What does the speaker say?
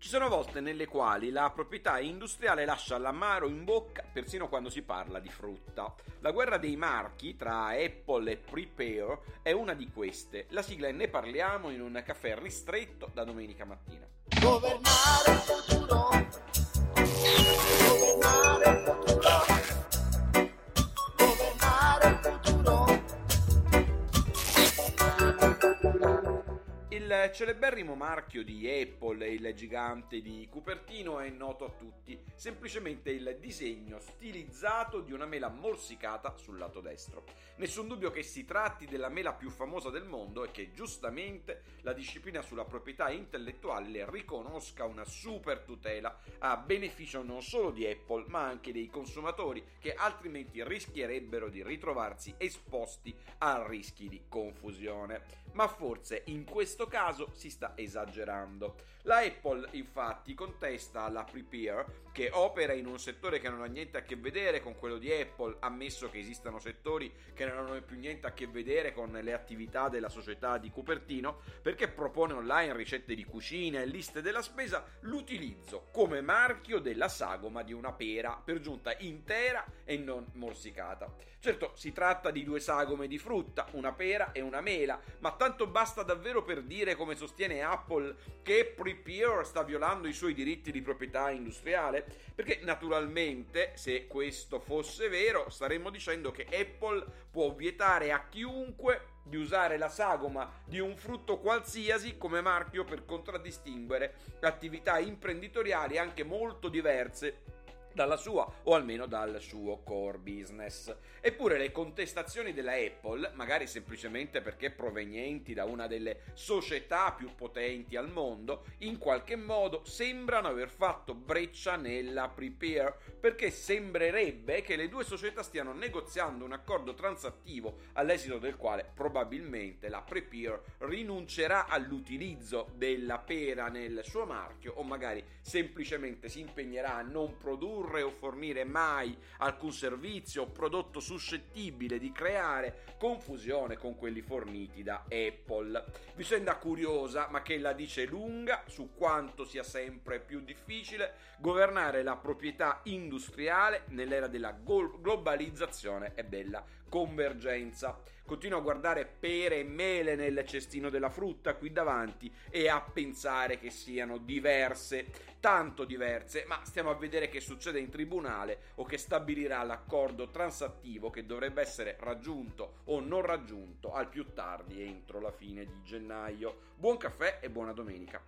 Ci sono volte nelle quali la proprietà industriale lascia l'amaro in bocca persino quando si parla di frutta. La guerra dei marchi tra Apple e Prepare è una di queste. La sigla e ne parliamo in un caffè ristretto da domenica mattina. Governare il futuro. Il celeberrimo marchio di Apple, il gigante di Cupertino, è noto a tutti, semplicemente il disegno stilizzato di una mela morsicata sul lato destro. Nessun dubbio che si tratti della mela più famosa del mondo e che giustamente la disciplina sulla proprietà intellettuale riconosca una super tutela a beneficio non solo di Apple ma anche dei consumatori che altrimenti rischierebbero di ritrovarsi esposti a rischi di confusione. Ma forse in questo caso caso si sta esagerando. La Apple infatti contesta alla Prepare che opera in un settore che non ha niente a che vedere con quello di Apple, ammesso che esistano settori che non hanno più niente a che vedere con le attività della società di Cupertino, perché propone online ricette di cucina e liste della spesa l'utilizzo come marchio della sagoma di una pera, per giunta intera e non morsicata. Certo, si tratta di due sagome di frutta, una pera e una mela, ma tanto basta davvero per dire come sostiene Apple che Prepare sta violando i suoi diritti di proprietà industriale? Perché naturalmente, se questo fosse vero, staremmo dicendo che Apple può vietare a chiunque di usare la sagoma di un frutto qualsiasi come marchio per contraddistinguere attività imprenditoriali anche molto diverse dalla sua o almeno dal suo core business. Eppure le contestazioni della Apple, magari semplicemente perché provenienti da una delle società più potenti al mondo, in qualche modo sembrano aver fatto breccia nella Prepare, perché sembrerebbe che le due società stiano negoziando un accordo transattivo all'esito del quale probabilmente la Prepare rinuncerà all'utilizzo della pera nel suo marchio o magari semplicemente si impegnerà a non produrre produrre o fornire mai alcun servizio o prodotto suscettibile di creare confusione con quelli forniti da Apple. Vicenda curiosa, ma che la dice lunga su quanto sia sempre più difficile governare la proprietà industriale nell'era della globalizzazione e della convergenza. Continuo a guardare pere e mele nel cestino della frutta qui davanti e a pensare che siano diverse, tanto diverse, ma stiamo a vedere che succede in tribunale o che stabilirà l'accordo transattivo che dovrebbe essere raggiunto o non raggiunto al più tardi entro la fine di gennaio. Buon caffè e buona domenica.